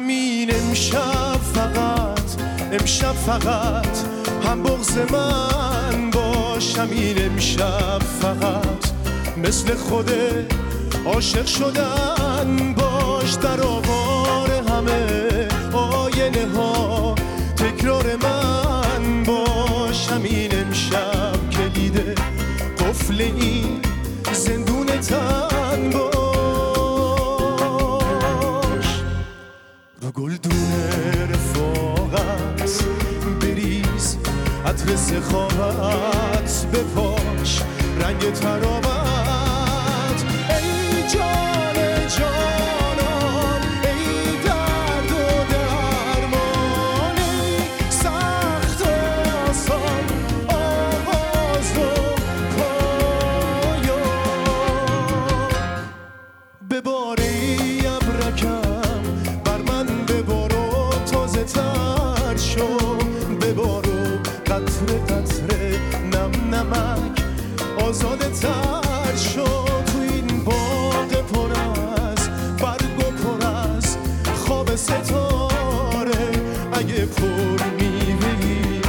همین امشب فقط امشب فقط. هم بغز من باش همین امشب فقط. مثل خود عاشق شدن باش در آوار همه آینه ها. تکرار من باش همین امشب کلیده قفل این زندون تن باش. عطر سخاوت بپاش رنگ ترابت قطره نم نمک آزاده تر شو تو این باغ پر از برگ و پر از خواب ستاره. اگه پر میوهی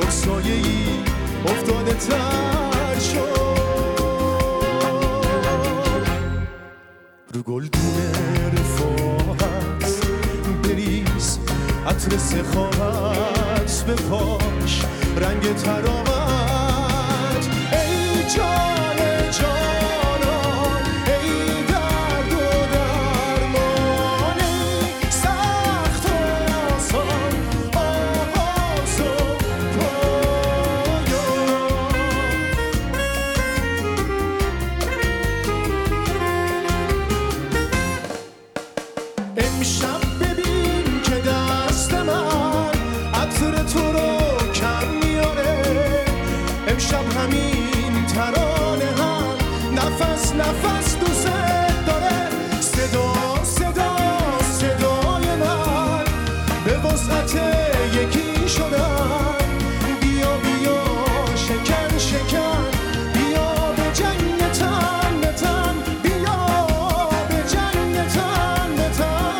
پر سایه ای افتاده تر شو رو گلدون رفاقت بریز عطر سخاوت به پاش. رنگ ترابت ای جان جانان ای درد و درمان ای سخت و آسان آغاز و پایان. امشب ببین که دست من عطر تو نفس دوست داره. صدا صدا صدای من. به وسعت یکی شدن. بیا بیا شکن شکن. بیا به جنگ تن تن. بیا به جنگ تن تن.